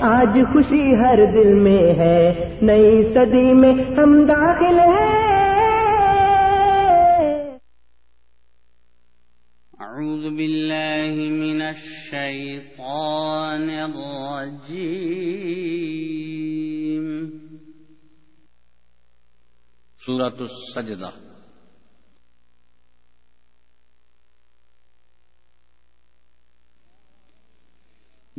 آج خوشی ہر دل میں ہے۔ نئی صدی میں ہم داخل ہیں۔ أعوذ بالله من الشيطان الرجيم سورة السجدة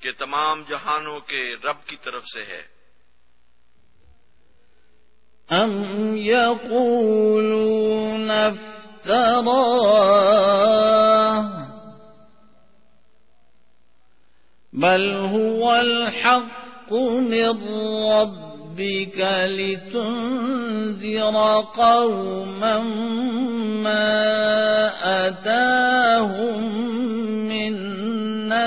کہ تمام جہانوں کے رب کی طرف سے ہے۔ أم يقولون افتراه بل هو الحق من ربك لتنذر قوما ما أتاهم من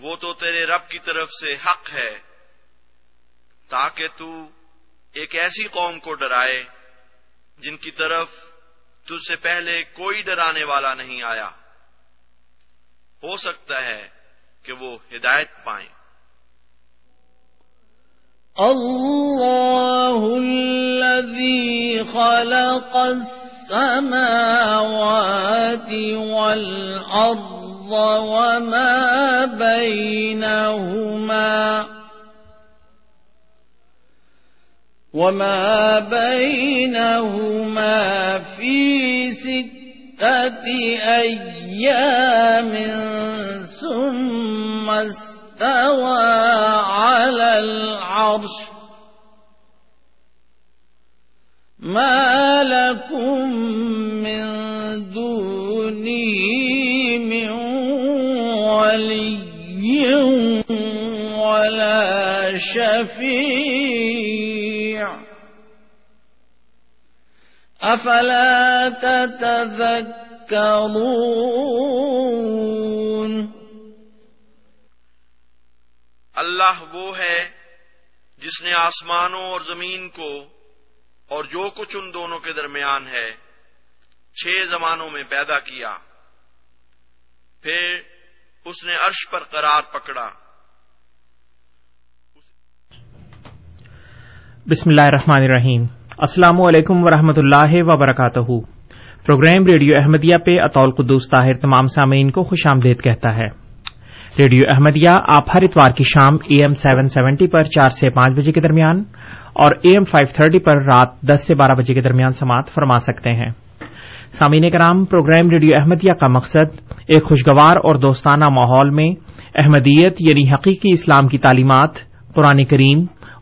وہ تو تیرے رب کی طرف سے حق ہے، تاکہ تو ایک ایسی قوم کو ڈرائے جن کی طرف تجھ سے پہلے کوئی ڈرانے والا نہیں آیا۔ ہو سکتا ہے کہ وہ ہدایت پائیں۔ الله الذي خلق السماوات والأرض وما بينهما وما بينهما في ستة أيام ثم استوى على العرش ما لكم من ولا شفيع أفلا تتذكرون؟ اللہ وہ ہے جس نے آسمانوں اور زمین کو اور جو کچھ ان دونوں کے درمیان ہے چھ زمانوں میں پیدا کیا۔ پھر اس نے عرش پر قرار پکڑا۔ بسم اللہ الرحمن الرحیم۔ السلام علیکم ورحمۃ اللہ وبرکاتہ۔ پروگرام ریڈیو احمدیہ پہ اطول قدوس طاہر تمام سامعین کو خوش آمدید کہتا ہے۔ ریڈیو احمدیہ آپ ہر اتوار کی شام اے ایم سیون سیونٹی پر چار سے پانچ بجے کے درمیان اور اے ایم فائیو تھرٹی پر رات دس سے بارہ بجے کے درمیان سماعت فرما سکتے ہیں۔ سامعین کرام، پروگرام ریڈیو احمدیہ کا مقصد ایک خوشگوار اور دوستانہ ماحول میں احمدیت یعنی حقیقی اسلام کی تعلیمات، قرآن کریم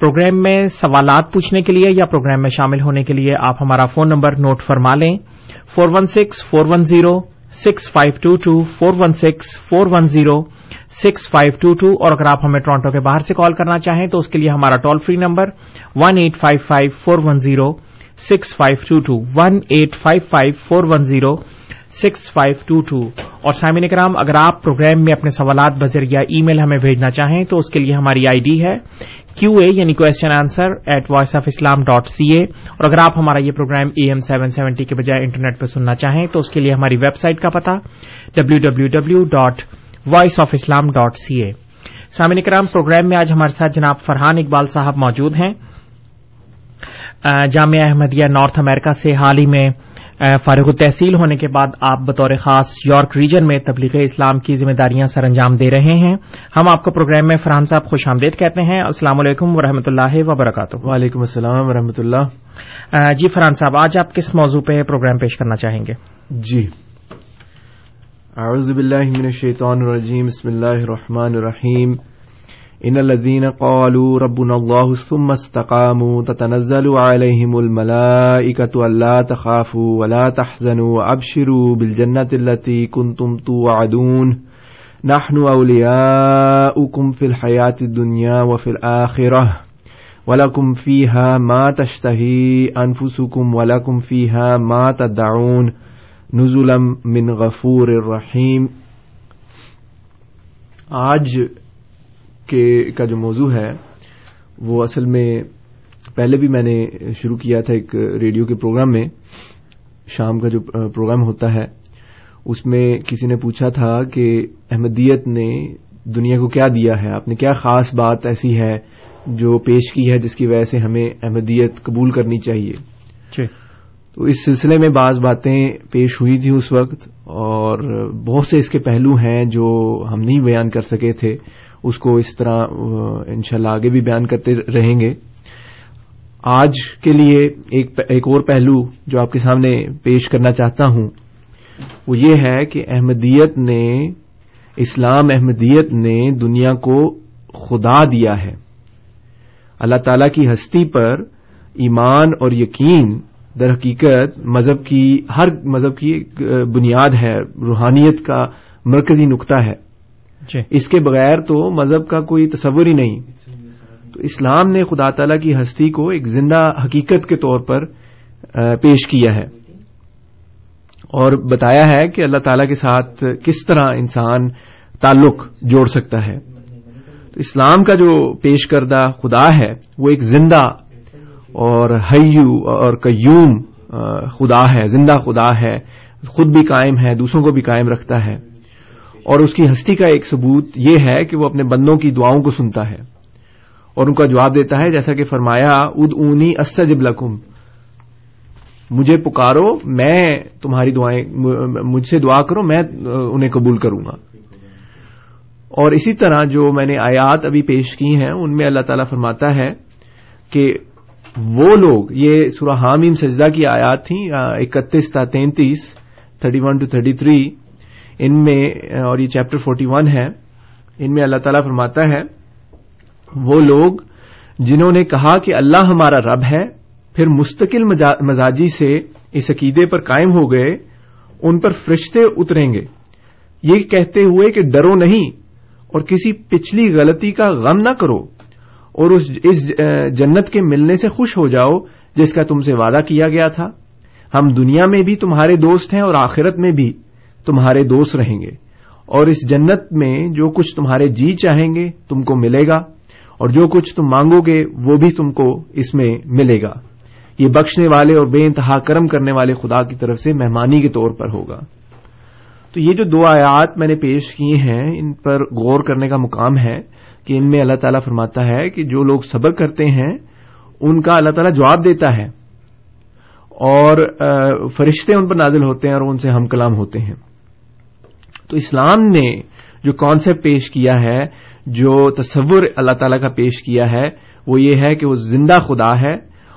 پروگرام میں سوالات پوچھنے کے لیے یا پروگرام میں شامل ہونے کے لیے آپ ہمارا فون نمبر نوٹ فرما لیں۔ Four one six, four one zero, six five two two, four one six, four one zero, six five two two اور اگر آپ ہمیں ٹورانٹو کے باہر سے کال کرنا چاہیں تو اس کے لیے ہمارا toll free number one eight five five four one zero, six five two two one eight five five four one zero six five two two. اور سامعین کرام اگر آپ پروگرام میں اپنے سوالات بذریعہ ای میل ہمیں بھیجنا چاہیں تو اس کے لیے ہماری آئی ڈی ہے کیو اے یعنی question answer at voice of Islam dot C A اور اگر آپ ہمارا یہ programme A M seven seventy کے بجائے انٹرنیٹ پہ سننا چاہیں تو اس کے لیے ہماری ویب سائٹ کا پتا W W W dot voice of Islam dot C A سامعین کرام پروگرام میں آج ہمارے ساتھ جناب فرحان اقبال صاحب موجود ہیں۔ جامعہ احمدیہ نارتھ امریکہ سے حال ہی میں فارغ التحصیل ہونے کے بعد آپ بطور خاص یارک ریجن میں تبلیغ اسلام کی ذمہ داریاں سر انجام دے رہے ہیں۔ ہم آپ کو پروگرام میں فرحان صاحب خوش آمدید کہتے ہیں۔ السلام علیکم و رحمۃ اللہ وبرکاتہ۔ وعلیکم السلام و رحمۃ اللہ جی فرحان صاحب آج آپ کس موضوع پہ پروگرام پیش کرنا چاہیں گے؟ جی۔ اعوذ باللہ من الشیطان الرجیم بسم اللہ الرحمن الرحیم۔ ان الذين قالوا ربنا الله ثم استقاموا تتنزل عليهم الملائكة الا تخافوا ولا تحزنوا وابشروا بالجنة التي كنتم توعدون. نحن اولياؤكم في الحياة الدنيا وفي الآخرة ولكم فيها ما تشتهي انفسكم ولكم فيها ما تدعون. نزلا من غفور الرحیم آج کے کا جو موضوع ہے وہ اصل میں پہلے بھی میں نے شروع کیا تھا ایک ریڈیو کے پروگرام میں شام کا جو پروگرام ہوتا ہے اس میں کسی نے پوچھا تھا کہ احمدیت نے دنیا کو کیا دیا ہے؟ آپ نے کیا خاص بات ایسی ہے جو پیش کی ہے جس کی وجہ سے ہمیں احمدیت قبول کرنی چاہیے؟ جی۔ تو اس سلسلے میں بعض باتیں پیش ہوئی تھیں اس وقت اور بہت سے اس کے پہلو ہیں جو ہم نہیں بیان کر سکے تھے۔ اس کو اس طرح انشاءاللہ آگے بھی بیان کرتے رہیں گے۔ آج کے لیے ایک ایک اور پہلو جو آپ کے سامنے پیش کرنا چاہتا ہوں، وہ یہ ہے کہ احمدیت نے، اسلام احمدیت نے دنیا کو خدا دیا ہے۔ اللہ تعالی کی ہستی پر ایمان اور یقین در حقیقت مذہب کی، ہر مذہب کی بنیاد ہے، روحانیت کا مرکزی نقطہ ہے۔ جی۔ اس کے بغیر تو مذہب کا کوئی تصور ہی نہیں۔ تو اسلام نے خدا تعالی کی ہستی کو ایک زندہ حقیقت کے طور پر پیش کیا ہے۔ اور بتایا ہے کہ اللہ تعالی کے ساتھ کس طرح انسان تعلق جوڑ سکتا ہے۔ تو اسلام کا جو پیش کردہ خدا ہے، وہ ایک زندہ اور حیو اور قیوم خدا ہے، زندہ خدا ہے۔ خود بھی قائم ہے، دوسروں کو بھی قائم رکھتا ہے۔ اور اس کی ہستی کا ایک ثبوت یہ ہے کہ وہ اپنے بندوں کی دعاؤں کو سنتا ہے اور ان کا جواب دیتا ہے جیسا کہ فرمایا اد اونی اسجب لکم. مجھے پکارو، میں تمہاری دعائیں، مجھ سے دعا کرو، میں انہیں قبول کروں گا۔ اور اسی طرح جو میں نے آیات ابھی پیش کی ہیں، ان میں اللہ تعالی فرماتا ہے کہ وہ لوگ، یہ سورہ حامیم سجدہ کی آیات تھیں اکتیس تا تینتیس، thirty one two thirty three ان میں، اور یہ چیپٹر فورٹی ون ہے، ان میں اللہ تعالیٰ فرماتا ہے، وہ لوگ جنہوں نے کہا کہ اللہ ہمارا رب ہے، پھر مستقل مزاجی سے اس عقیدے پر قائم ہو گئے، ان پر فرشتے اتریں گے۔ یہ کہتے ہوئے کہ ڈرو نہیں، اور کسی پچھلی غلطی کا غم نہ کرو، اور اس اس جنت کے ملنے سے خوش ہو جاؤ، جس کا تم سے وعدہ کیا گیا تھا۔ ہم دنیا میں بھی تمہارے دوست ہیں اور آخرت میں بھی۔ تمہارے دوست رہیں گے اور اس جنت میں جو کچھ تمہارے جی چاہیں گے تم کو ملے گا اور جو کچھ تم مانگو گے وہ بھی تم کو اس میں ملے گا۔ یہ بخشنے والے اور بے انتہا کرم کرنے والے خدا کی طرف سے مہمانی کے طور پر ہوگا۔ تو یہ جو دو آیات میں نے پیش کی ہیں، ان پر غور کرنے کا مقام ہے کہ ان میں اللہ تعالیٰ فرماتا ہے کہ جو لوگ صبر کرتے ہیں، ان کا اللہ تعالیٰ جواب دیتا ہے اور فرشتے ان پر نازل ہوتے ہیں اور ان سے ہم کلام ہوتے ہیں۔ تو اسلام نے جو کانسیپٹ پیش کیا ہے، جو تصور اللہ تعالیٰ کا پیش کیا ہے، وہ یہ ہے کہ وہ زندہ خدا ہے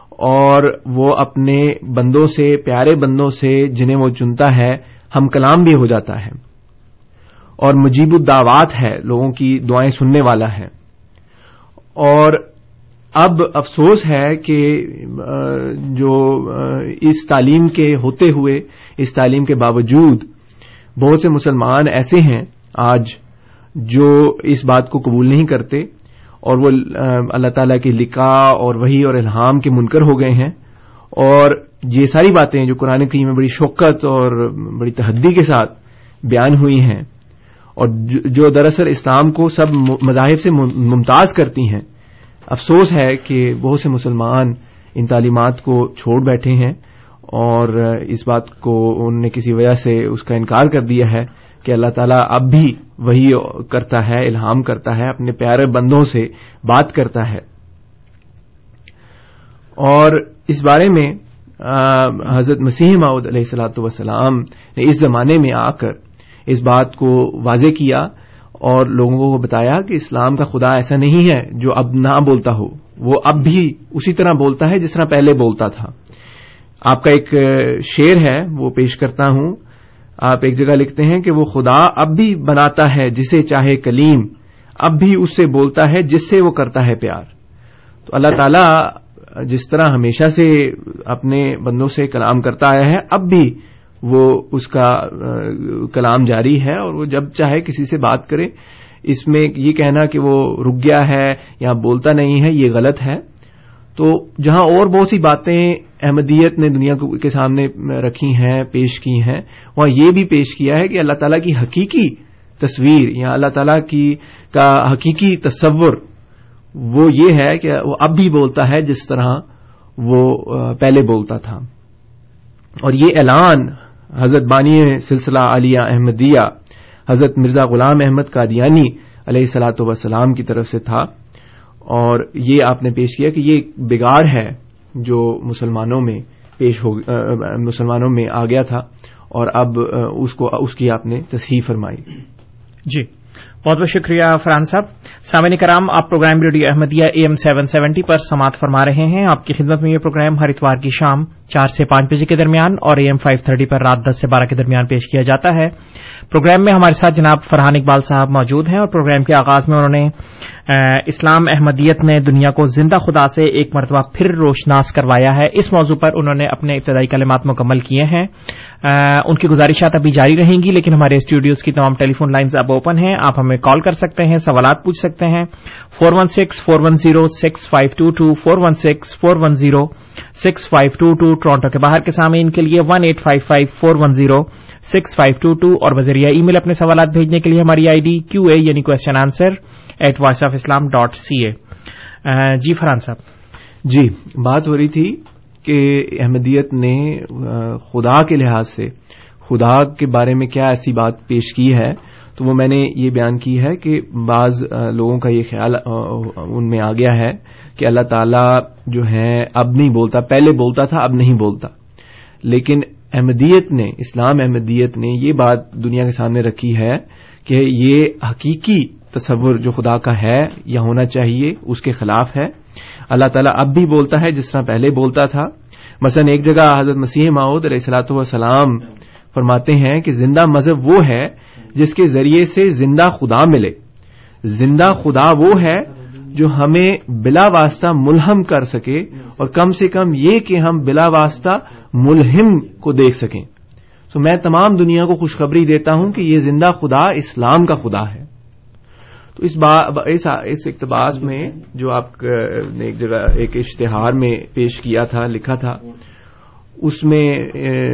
اور وہ اپنے بندوں سے، پیارے بندوں سے جنہیں وہ چنتا ہے، ہم کلام بھی ہو جاتا ہے۔ اور مجیب الدعوات ہے، لوگوں کی دعائیں سننے والا ہے۔ اور اب افسوس ہے کہ جو اس تعلیم کے ہوتے ہوئے، اس تعلیم کے باوجود بہت سے مسلمان ایسے ہیں آج جو اس بات کو قبول نہیں کرتے اور وہ اللہ تعالی کے لکھا اور وہی اور الہام کے منکر ہو گئے ہیں اور یہ ساری باتیں جو قرآن کریم میں بڑی شوقت اور بڑی تحدی کے ساتھ بیان ہوئی ہیں اور جو دراصل اسلام کو سب مذاہب سے ممتاز کرتی ہیں، افسوس ہے کہ بہت سے مسلمان ان تعلیمات کو چھوڑ بیٹھے ہیں اور اس بات کو ان نے کسی وجہ سے اس کا انکار کر دیا ہے کہ اللہ تعالیٰ اب بھی وہی کرتا ہے، الہام کرتا ہے، اپنے پیارے بندوں سے بات کرتا ہے۔ اور اس بارے میں حضرت مسیح معود علیہ السلاۃ وسلام نے اس زمانے میں آ کر اس بات کو واضح کیا اور لوگوں کو بتایا کہ اسلام کا خدا ایسا نہیں ہے جو اب نہ بولتا ہو۔ وہ اب بھی اسی طرح بولتا ہے جس طرح پہلے بولتا تھا۔ آپ کا ایک شعر ہے، وہ پیش کرتا ہوں۔ آپ ایک جگہ لکھتے ہیں کہ وہ خدا اب بھی بناتا ہے جسے چاہے کلیم، اب بھی اس سے بولتا ہے جس سے وہ کرتا ہے پیار۔ تو اللہ تعالی جس طرح ہمیشہ سے اپنے بندوں سے کلام کرتا آیا ہے، اب بھی وہ اس کا کلام جاری ہے اور وہ جب چاہے کسی سے بات کرے۔ اس میں یہ کہنا کہ وہ رک گیا ہے یا بولتا نہیں ہے، یہ غلط ہے۔ تو جہاں اور بہت سی باتیں احمدیت نے دنیا کے سامنے رکھی ہیں، پیش کی ہیں، وہاں یہ بھی پیش کیا ہے کہ اللہ تعالیٰ کی حقیقی تصویر یا اللہ تعالیٰ کی کا حقیقی تصور، وہ یہ ہے کہ وہ اب بھی بولتا ہے جس طرح وہ پہلے بولتا تھا۔ اور یہ اعلان حضرت بانی سلسلہ علیہ احمدیہ، حضرت مرزا غلام احمد قادیانی علیہ سلاۃ وسلام کی طرف سے تھا۔ اور یہ آپ نے پیش کیا کہ یہ بگاڑ ہے جو مسلمانوں میں پیش ہو مسلمانوں میں آ گیا تھا اور اب اس کو، اس کی آپ نے تصحیح فرمائی۔ جی۔ بہت بہت شکریہ فرحان صاحب۔ سامعین کرام، آپ programme radio Ahmadiyya A M seven seventy پر سماعت فرما رہے ہیں۔ آپ کی خدمت میں یہ پروگرام ہر اتوار کی شام چار سے پانچ بجے کے درمیان اور اے ایم فائیو تھرٹی پر رات دس سے بارہ کے درمیان پیش کیا جاتا ہے۔ پروگرام میں ہمارے ساتھ جناب فرحان اقبال صاحب موجود ہیں اور پروگرام کے آغاز میں انہوں نے اسلام احمدیت نے دنیا کو زندہ خدا سے ایک مرتبہ پھر روشناس کروایا ہے۔ اس موضوع پر انہوں نے اپنے ابتدائی کلمات مکمل کیے ہیں۔ ان کی گزارشات ابھی جاری رہیں گی، لیکن ہمارے اسٹوڈیوز کی تمام ٹیلی فون لائنز اب اوپن ہیں۔ آپ ہمیں کال کر سکتے ہیں، سوالات پوچھ سکتے ہیں۔ Four one six four one zero six five two two four one six four one zero six five two two Toronto کے باہر کے سامنے ان کے لیے one eight five five four one zero six five two two اور بذریعہ ای میل اپنے سوالات بھیجنے کے لیے ہماری آئی ڈی کیو اے یعنی question answer at voice of Islam dot C A جی فرحان صاحب جی بات ہو رہی تھی کہ احمدیت نے خدا کے لحاظ سے، خدا کے بارے میں کیا ایسی بات پیش کی ہے؟ تو وہ میں نے یہ بیان کی ہے کہ بعض لوگوں کا یہ خیال ان میں آ گیا ہے کہ اللہ تعالی جو ہے اب نہیں بولتا، پہلے بولتا تھا، اب نہیں بولتا۔ لیکن احمدیت نے، اسلام احمدیت نے یہ بات دنیا کے سامنے رکھی ہے کہ یہ حقیقی تصور جو خدا کا ہے یا ہونا چاہیے، اس کے خلاف ہے۔ اللہ تعالیٰ اب بھی بولتا ہے، جس طرح پہلے بولتا تھا۔ مثلا ایک جگہ حضرت مسیح ماؤد علیہ السلاۃ والسلام فرماتے ہیں کہ زندہ مذہب وہ ہے جس کے ذریعے سے زندہ خدا ملے۔ زندہ خدا وہ ہے جو ہمیں بلا واسطہ ملہم کر سکے اور کم سے کم یہ کہ ہم بلا واسطہ ملہم کو دیکھ سکیں۔ تو میں تمام دنیا کو خوشخبری دیتا ہوں کہ یہ زندہ خدا اسلام کا خدا ہے۔ تو اس با اس, اس اقتباس میں جو آپ نے ایک جگہ ایک اشتہار میں پیش کیا تھا لکھا تھا اس میں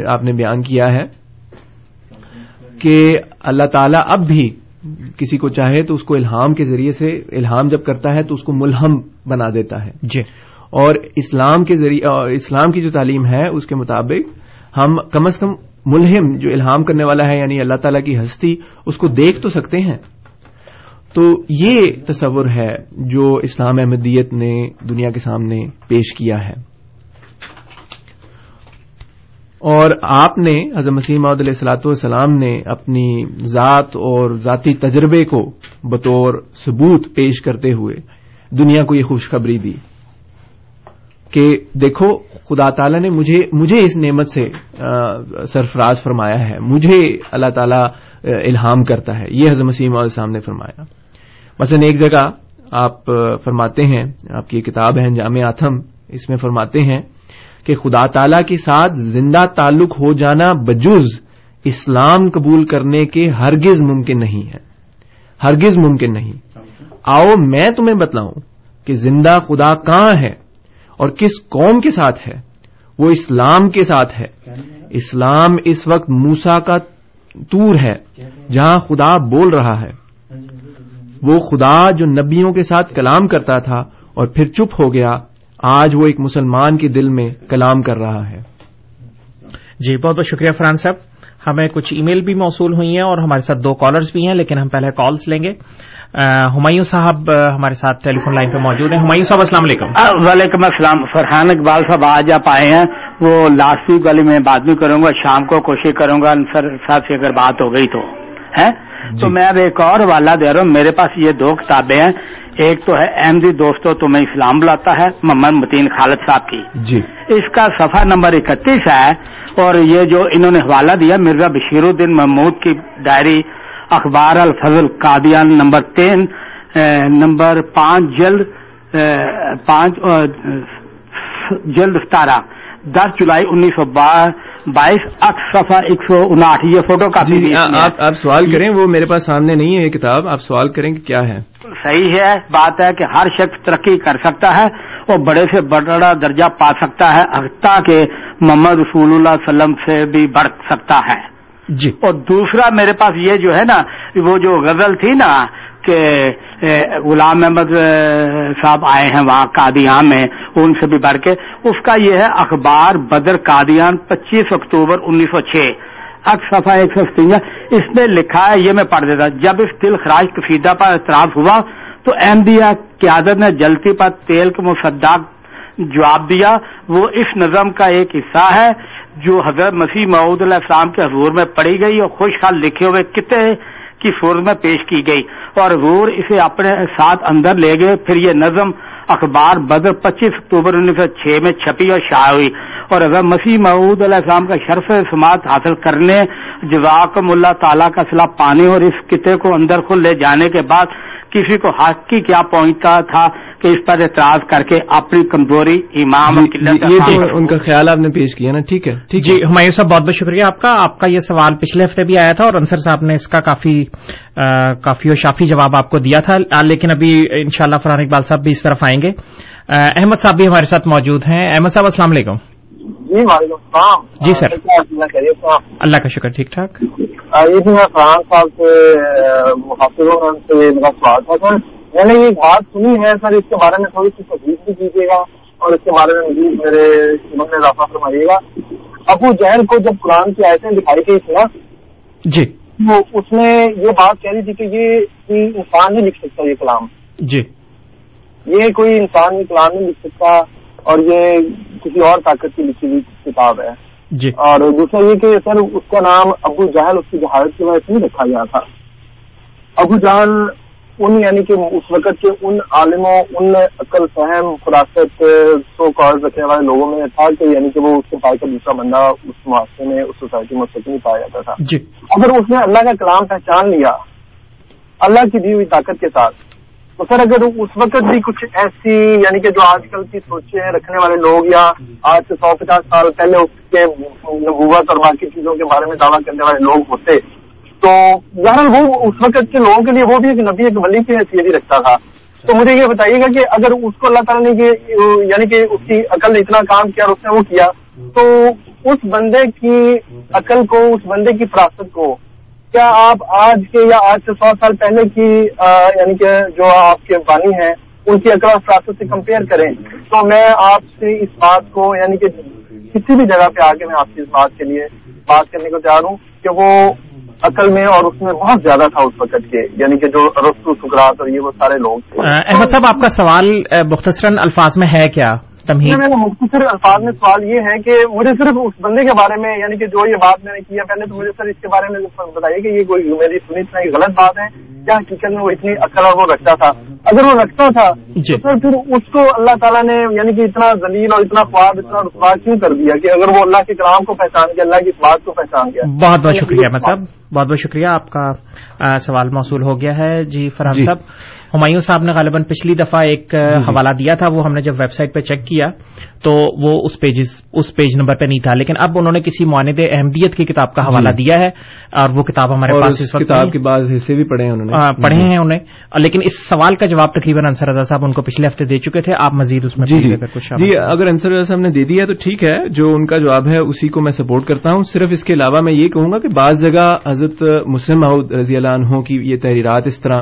آپ نے بیان کیا ہے کہ اللہ تعالیٰ اب بھی کسی کو چاہے تو اس کو الہام کے ذریعے سے الہام جب کرتا ہے تو اس کو ملہم بنا دیتا ہے۔ جی۔ اور اسلام کے ذریعے اسلام کی جو تعلیم ہے اس کے مطابق ہم کم از کم ملہم جو الہام کرنے والا ہے یعنی اللہ تعالی کی ہستی اس کو دیکھ تو سکتے ہیں۔ تو یہ تصور ہے جو اسلام احمدیت نے دنیا کے سامنے پیش کیا ہے۔ اور آپ نے حضرت مسیم علیہ السلاۃ والسلام نے اپنی ذات اور ذاتی تجربے کو بطور ثبوت پیش کرتے ہوئے دنیا کو یہ خوشخبری دی کہ دیکھو، خدا تعالی نے مجھے مجھے اس نعمت سے سرفراز فرمایا ہے۔ مجھے اللہ تعالی الہام کرتا ہے۔ یہ حضرت مسیم علیہ السلام نے فرمایا۔ مثلا ایک جگہ آپ فرماتے ہیں، آپ کی کتاب ہے، جامع آتھم، اس میں فرماتے ہیں کہ خدا تعالی کے ساتھ زندہ تعلق ہو جانا بجز اسلام قبول کرنے کے ہرگز ممکن نہیں ہے۔ ہرگز ممکن نہیں۔ آؤ، میں تمہیں بتلاؤں کہ زندہ خدا کہاں ہے اور کس قوم کے ساتھ ہے۔ وہ اسلام کے ساتھ ہے۔ اسلام اس وقت موسا کا تور ہے جہاں خدا بول رہا ہے۔ وہ خدا جو نبیوں کے ساتھ کلام کرتا تھا اور پھر چپ ہو گیا آج وہ ایک مسلمان کے دل میں کلام کر رہا ہے۔ جی بہت بہت شکریہ فرحان صاحب۔ ہمیں کچھ ای میل بھی موصول ہوئی ہیں اور ہمارے ساتھ دو کالرز بھی ہیں لیکن ہم پہلے کالز لیں گے۔ ہمایوں صاحب ہمارے ساتھ ٹیلی فون لائن پہ موجود ہیں۔ ہمایوں صاحب السلام علیکم۔ وعلیکم السلام۔ فرحان اقبال صاحب آج آپ آئے ہیں۔ وہ لاسٹ ویک والی میں بات بھی کروں گا شام کو کوشش کروں گا۔ انصر صاحب سے اگر بات ہو گئی تو۔ ہے تو جی۔ میں اب ایک اور والا دے رہا ہوں۔ میرے پاس یہ دو کتابیں ہیں۔ ایک تو ہے احمدی دوستوں تمہیں اسلام بلاتا ہے محمد متین خالد صاحب کی۔ جی۔ اس کا صفحہ نمبر اکتیس ہے اور یہ جو انہوں نے حوالہ دیا مرزا بشیر الدین محمود کی ڈائری اخبار الفضل قادیان نمبر تین نمبر پانچ جلد پانچ جلد ستارہ۔ دس جولائی انیس سو بائیس صفحہ ایک سو انٹھ یہ فوٹو کاپی جی آپ سوال کریں وہ میرے پاس سامنے نہیں ہے یہ کتاب آپ سوال کریں کہ کیا ہے؟ صحیح ہے بات ہے کہ ہر شخص ترقی کر سکتا ہے اور بڑے سے بڑا درجہ پا سکتا ہے کہ محمد رسول اللہ علیہ وسلم سے بھی بڑھ سکتا ہے۔ جی۔ اور دوسرا میرے پاس یہ جو ہے نا وہ جو غزل تھی نا کہ غلام احمد صاحب آئے ہیں وہاں قادیان میں، ان سے بھی بڑھ کے۔ اس کا یہ ہے، اخبار بدر قادیان، پچیس اکتوبر انیس سو چھ۔ صفحہ ایک سو ستیہ اس میں لکھا ہے، یہ میں پڑھ دیتا جب اس دل خراج کفیدہ پر اعتراف ہوا، تو احمدیہ قیادت نے جلتی پر تیل کے مصداق جواب دیا۔ وہ اس نظم کا ایک حصہ ہے، جو حضرت مسیح معود علیہ السلام کے حضور میں پڑھی گئی اور خوشحال لکھے ہوئے کتنے کی فور میں پیش کی گئی اور حضور اسے اپنے ساتھ اندر لے گئے۔ پھر یہ نظم اخبار بدر پچیس اکتوبر انیس سو چھ میں چھپی اور شائع ہوئی۔ اور اگر مسیح محمود علیہ السلام کا شرف سماعت حاصل کرنے، جزاکم اللہ تعالیٰ کا صلاح پانے اور اس کتے کو اندر خود لے جانے کے بعد کسی کو حق کی کیا پہنچتا تھا کہ اس پر اعتراض کر کے اپنی کمزوری امام یہ تو ان کا خیال آپ نے پیش کیا نا ٹھیک ہے جی ہمایوں صاحب بہت بہت شکریہ آپ کا۔ آپ کا یہ سوال پچھلے ہفتے بھی آیا تھا اور انصر صاحب نے اس کا کافی کافی اور شافی جواب آپ کو دیا تھا۔ لیکن ابھی ان شاء اللہ فرحان اقبال صاحب بھی اس طرف آئیں گے۔ احمد صاحب بھی ہمارے ساتھ موجود ہیں۔ احمد صاحب السلام علیکم۔ جی وعلیکم السلام۔ جی سر۔ اللہ کا شکر ٹھیک ٹھاک۔ یہ میں فرحان صاحب سے سے میرا سوال تھا۔ سر میں نے یہ بات سنی ہے سر اس کے بارے میں تھوڑی سی تجویز بھی کیجیے گا اور اس کے بارے میں مزید میرے میں اضافہ فرمائیے گا۔ ابو جہل کو جب قرآن کی آیتیں دکھائی گئی تھی نا جی۔ تو اس میں یہ بات کہہ رہی تھی کہ یہ انسان نہیں لکھ سکتا یہ کلام۔ جی۔ یہ کوئی انسان یہ کلام نہیں لکھ سکتا اور یہ کسی اور طاقت کی لکھی ہوئی کتاب ہے۔ جی۔ اور دوسرا یہ کہ سر اس کا نام ابو جہل اس کی جہالت کی وجہ سے نہیں رکھا گیا تھا۔ ابو جہل ان یعنی کہ اس وقت کے ان عالموں ان عقل فہم فراست سو کارڈ رکھنے والے لوگوں میں تھا کہ یعنی کہ وہ اس کے پائے کا دوسرا بندہ اس معاشرے میں اس سوسائٹی میں نہیں پایا جاتا تھا۔ جی۔ اگر اس نے اللہ کا کلام پہچان لیا اللہ کی دی ہوئی طاقت کے ساتھ تو سر اگر اس وقت بھی کچھ ایسی یعنی کہ جو آج کل کی سوچیں رکھنے والے لوگ یا آج سے سو پچاس سال پہلے اس کے نبوت اور باقی چیزوں کے بارے میں دعویٰ کرنے والے لوگ ہوتے تو بہرحال وہ اس وقت کے لوگوں کے لیے وہ بھی ایک نبی ایک ولی کی حیثیت ہی رکھتا تھا۔ تو مجھے یہ بتائیے گا کہ اگر اس کو اللہ تعالیٰ نے کہ یعنی کہ اس کی عقل نے اتنا کام کیا اور اس نے وہ کیا تو اس بندے کی عقل کو اس بندے کی فراست کو کیا آپ آج کے یا آج سے سو سال پہلے کی آ، یعنی کہ جو آپ کے بانی ہیں ان کی عقل اور فراست سے کمپیئر کریں؟ تو میں آپ سے اس بات کو یعنی کہ کسی بھی جگہ پہ آ کے میں آپ سے اس بات کے لیے بات کرنے کو تیار ہوں کہ وہ عقل میں اور اس میں بہت زیادہ تھا اس وقت کے یعنی کہ جو رسو سکرات اور یہ وہ سارے لوگ احمد صاحب، آپ کا سوال مختصراً الفاظ میں ہے کیا؟ تمہید۔ میرا مختصر الفاظ میں سوال یہ ہے کہ مجھے صرف اس بندے کے بارے میں یعنی کہ جو یہ بات میں نے کیا پہلے تو مجھے سر اس کے بارے میں بتائیے کہ یہ کوئی میری سنی سنائی غلط بات ہے کیا حقیقت میں وہ اتنی اور وہ رکھتا تھا؟ اگر وہ رکھتا تھا جی۔ تو سر پھر اس کو اللہ تعالیٰ نے یعنی کہ اتنا ذلیل اور اتنا خواب اتنا رسوا کیوں کر دیا کہ اگر وہ اللہ کے کلام کو پہچان گیا اللہ کی اس بات کو پہچان گیا؟ بہت بہت شکریہ احمد صاحب بہت بہت شکریہ آپ کا سوال موصول ہو گیا ہے۔ جی فرحان جی۔ صاحب ہمایوں صاحب نے غالباً پچھلی دفعہ ایک آ، حوالہ دیا تھا وہ ہم نے جب ویب سائٹ پہ چیک کیا تو وہ اس پیج اس پیج نمبر پہ نہیں تھا۔ لیکن اب انہوں نے کسی معاند احمدیت کی کتاب کا حوالہ دیا ہے اور وہ کتاب ہمارے پاس اس وقت کتاب کے بعض حصے بھی پڑھے ہیں نے۔ پڑھے ہیں انہیں لیکن اس سوال کا جواب تقریباً انصر رضا صاحب ان کو پچھلے ہفتے دے چکے تھے۔ آپ مزید اس میں جی جی۔ کچھ جی اگر انصر اللہ صاحب نے دے دیا تو ٹھیک ہے۔ جو ان کا جواب ہے اسی کو میں سپورٹ کرتا ہوں۔ صرف اس کے علاوہ میں یہ کہوں گا کہ بعض جگہ حضرت مسلم رضی اللہ عنہ کی یہ تحریرات اس طرح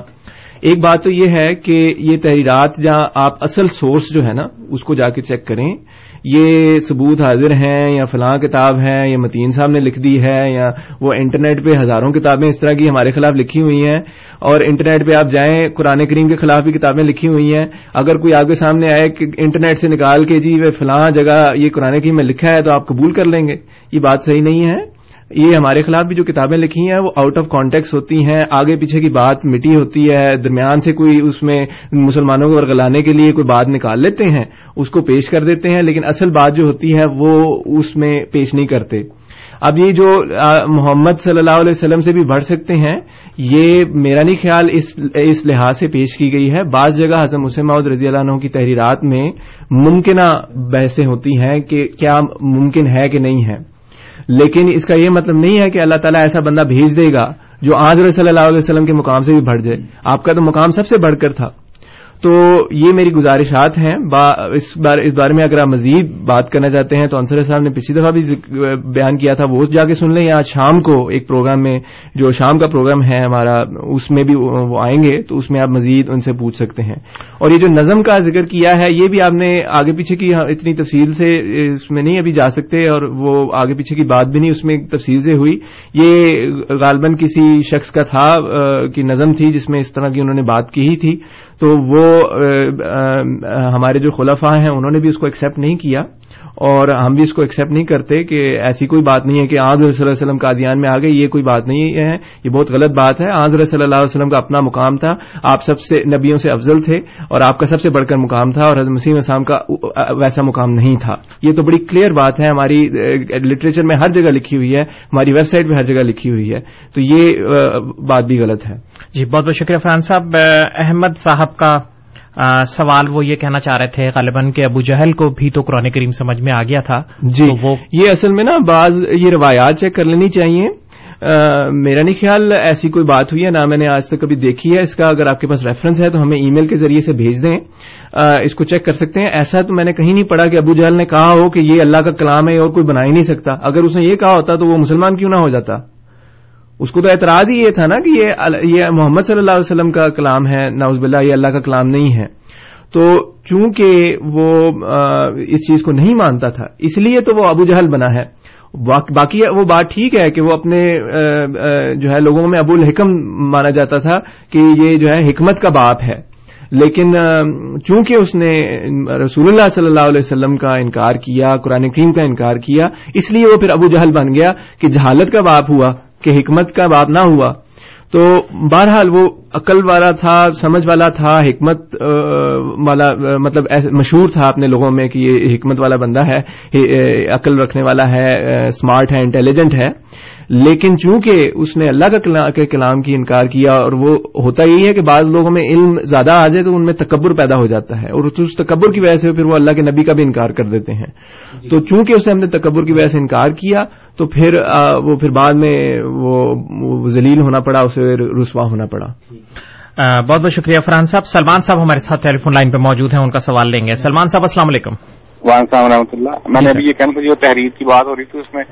ایک بات تو یہ ہے کہ یہ تحریرات جہاں آپ اصل سورس جو ہے نا، اس کو جا کے چیک کریں۔ یہ ثبوت حاضر ہیں یا فلاں کتاب ہے یا متین صاحب نے لکھ دی ہے، یا وہ انٹرنیٹ پہ ہزاروں کتابیں اس طرح کی ہمارے خلاف لکھی ہوئی ہیں۔ اور انٹرنیٹ پہ آپ جائیں، قرآن کریم کے خلاف بھی کتابیں لکھی ہوئی ہیں۔ اگر کوئی آپ کے سامنے آئے کہ انٹرنیٹ سے نکال کے جی وہ فلاں جگہ یہ قرآن کریم میں لکھا ہے تو آپ قبول کر لیں گے۔ یہ بات صحیح نہیں ہے۔ یہ ہمارے خلاف بھی جو کتابیں لکھی ہیں وہ آؤٹ آف کانٹیکس ہوتی ہیں، آگے پیچھے کی بات مٹی ہوتی ہے، درمیان سے کوئی اس میں مسلمانوں کو ورگلانے کے لیے کوئی بات نکال لیتے ہیں، اس کو پیش کر دیتے ہیں، لیکن اصل بات جو ہوتی ہے وہ اس میں پیش نہیں کرتے۔ اب یہ جو محمد صلی اللہ علیہ وسلم سے بھی بڑھ سکتے ہیں، یہ میرا نہیں خیال اس اس لحاظ سے پیش کی گئی ہے۔ بعض جگہ حضرت مسلم رضی اللہ عنہ کی تحریرات میں ممکنہ بحثیں ہوتی ہیں کہ کیا ممکن ہے کہ نہیں ہے۔ لیکن اس کا یہ مطلب نہیں ہے کہ اللہ تعالیٰ ایسا بندہ بھیج دے گا جو آضر صلی اللہ علیہ وسلم کے مقام سے بھی بڑھ جائے۔ آپ کا تو مقام سب سے بڑھ کر تھا۔ تو یہ میری گزارشات ہیں۔ با، اس بار، اس بارے میں اگر آپ مزید بات کرنا چاہتے ہیں تو انصر صاحب نے پچھلی دفعہ بھی بیان کیا تھا۔ وہ جا کے سن لیں یا آج شام کو ایک پروگرام میں، جو شام کا پروگرام ہے ہمارا، اس میں بھی وہ آئیں گے۔ تو اس میں آپ مزید ان سے پوچھ سکتے ہیں۔ اور یہ جو نظم کا ذکر کیا ہے، یہ بھی آپ نے آگے پیچھے کی ہاں، اتنی تفصیل سے اس میں نہیں ابھی جا سکتے اور وہ آگے پیچھے کی بات بھی نہیں، اس میں تفصیل سے ہوئی۔ یہ غالباً کسی شخص کا تھا کی نظم تھی جس میں اس طرح کی انہوں نے بات کی ہی تھی۔ تو وہ ہمارے جو خلفاء ہیں انہوں نے بھی اس کو ایکسپٹ نہیں کیا۔ اور ہم بھی اس کو ایکسپٹ نہیں کرتے کہ ایسی کوئی بات نہیں ہے کہ آج صلی اللہ علیہ وسلم قادیان میں آ گئے، یہ کوئی بات نہیں ہے۔ یہ بہت غلط بات ہے۔ آج صلی اللہ علیہ وسلم کا اپنا مقام تھا۔ آپ سب سے نبیوں سے افضل تھے اور آپ کا سب سے بڑھ کر مقام تھا اور حضرت مسیم اسلام کا ویسا مقام نہیں تھا۔ یہ تو بڑی کلیئر بات ہے۔ ہماری لٹریچر میں ہر جگہ لکھی ہوئی ہے۔ ہماری ویب سائٹ پہ ہر جگہ لکھی ہوئی ہے۔ تو یہ بات بھی غلط ہے۔ جی بہت بہت شکریہ فرحان صاحب۔ احمد صاحب کا آ، سوال وہ یہ کہنا چاہ رہے تھے غالباً کہ ابو جہل کو بھی تو قرآن کریم سمجھ میں آ گیا تھا جی تو وہ یہ اصل میں نا بعض یہ روایات چیک کر لینی چاہیے۔ آ، میرا نہیں خیال ایسی کوئی بات ہوئی ہے نہ میں نے آج تک کبھی دیکھی ہے۔ اس کا اگر آپ کے پاس ریفرنس ہے تو ہمیں ای میل کے ذریعے سے بھیج دیں۔ آ، اس کو چیک کر سکتے ہیں۔ ایسا تو میں نے کہیں نہیں پڑھا کہ ابو جہل نے کہا ہو کہ یہ اللہ کا کلام ہے اور کوئی بنا ہی نہیں سکتا۔ اگر اس نے یہ کہا ہوتا تو وہ مسلمان کیوں نہ ہو جاتا؟ اس کو تو اعتراض ہی یہ تھا نا کہ یہ محمد صلی اللہ علیہ وسلم کا کلام ہے ناؤز باللہ، یہ اللہ کا کلام نہیں ہے۔ تو چونکہ وہ اس چیز کو نہیں مانتا تھا، اس لیے تو وہ ابو جہل بنا ہے۔ باقی وہ بات ٹھیک ہے کہ وہ اپنے جو ہے، لوگوں میں ابو الحکم مانا جاتا تھا کہ یہ جو ہے حکمت کا باپ ہے۔ لیکن چونکہ اس نے رسول اللہ صلی اللہ علیہ وسلم کا انکار کیا، قرآن کریم کا انکار کیا، اس لیے وہ پھر ابو جہل بن گیا کہ جہالت کا باپ ہوا، کہ حکمت کا باپ نہ ہوا۔ تو بہرحال وہ عقل والا تھا، سمجھ والا تھا، حکمت والا مطلب مشہور تھا اپنے لوگوں میں کہ یہ حکمت والا بندہ ہے عقل رکھنے والا ہے اسمارٹ ہے انٹیلیجنٹ ہے۔ لیکن چونکہ اس نے اللہ کے کلام کی انکار کیا اور وہ ہوتا یہی ہے کہ بعض لوگوں میں علم زیادہ آ جائے تو ان میں تکبر پیدا ہو جاتا ہے اور اس تکبر کی وجہ سے پھر وہ اللہ کے نبی کا بھی انکار کر دیتے ہیں۔ تو چونکہ اس نے ہم نے تکبر کی وجہ سے انکار کیا تو پھر وہ پھر بعد میں وہ ذلیل ہونا پڑا اسے رسوا ہونا پڑا۔ بہت بہت شکریہ فرحان صاحب۔ سلمان صاحب ہمارے ساتھ ٹیلی فون لائن پہ موجود ہیں ان کا سوال لیں گے۔ سلمان صاحب السلام علیکم۔ وعلیکم السلام رحمۃ اللہ۔ میں نے ابھی یہ کہنا جو تحریر کی بات ہو رہی تھی اس میں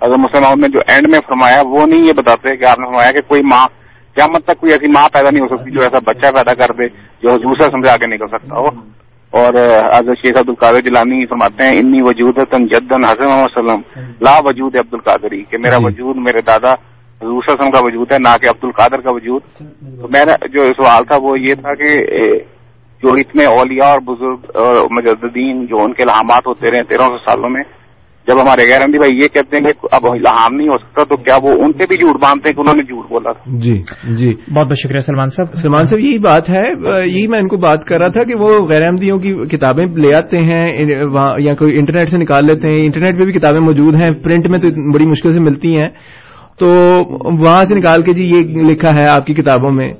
اگر مسلمان نے جو اینڈ میں فرمایا وہ نہیں یہ بتاتے کہ آپ نے فرمایا کہ کوئی ماں کیا مت تک کوئی ایسی ماں پیدا نہیں ہو سکتی جو ایسا بچہ پیدا کر دے جو حضور سے سمجھا کے نکل سکتا ہو۔ اور حضرت شیخ عبد القادر جلانی فرماتے ہیں انی وجود جدن حضرت محمد وسلم لا وجود عبد القادری. کہ میرا وجود میرے دادا حضور وسلم کا وجود ہے نہ کہ عبد القادر کا وجود۔ تو میرا جو سوال تھا وہ یہ تھا کہ جو اتنے اولیاء اور بزرگ اور مجدین جو ان کے الحامات ہوتے رہے تیرہ سو سالوں میں جب ہمارے غیر اندی بھائی یہ کہتے ہیں کہ اب الحام نہیں ہو سکتا تو کیا وہ ان سے بھی جھوٹ باندھتے ہیں کہ انہوں نے جھوٹ بولا تھا؟ جی جی۔ بہت بہت شکریہ سلمان صاحب۔ سلمان صاحب یہی بات ہے یہی میں ان کو بات کر رہا تھا کہ وہ غیر احمدیوں کی کتابیں لے آتے ہیں یا کوئی انٹرنیٹ سے نکال لیتے ہیں۔ انٹرنیٹ پہ بھی کتابیں موجود ہیں پرنٹ میں تو بڑی مشکل سے ملتی ہیں۔ تو وہاں سے نکال کے جی یہ لکھا ہے آپ کی کتابوں میں۔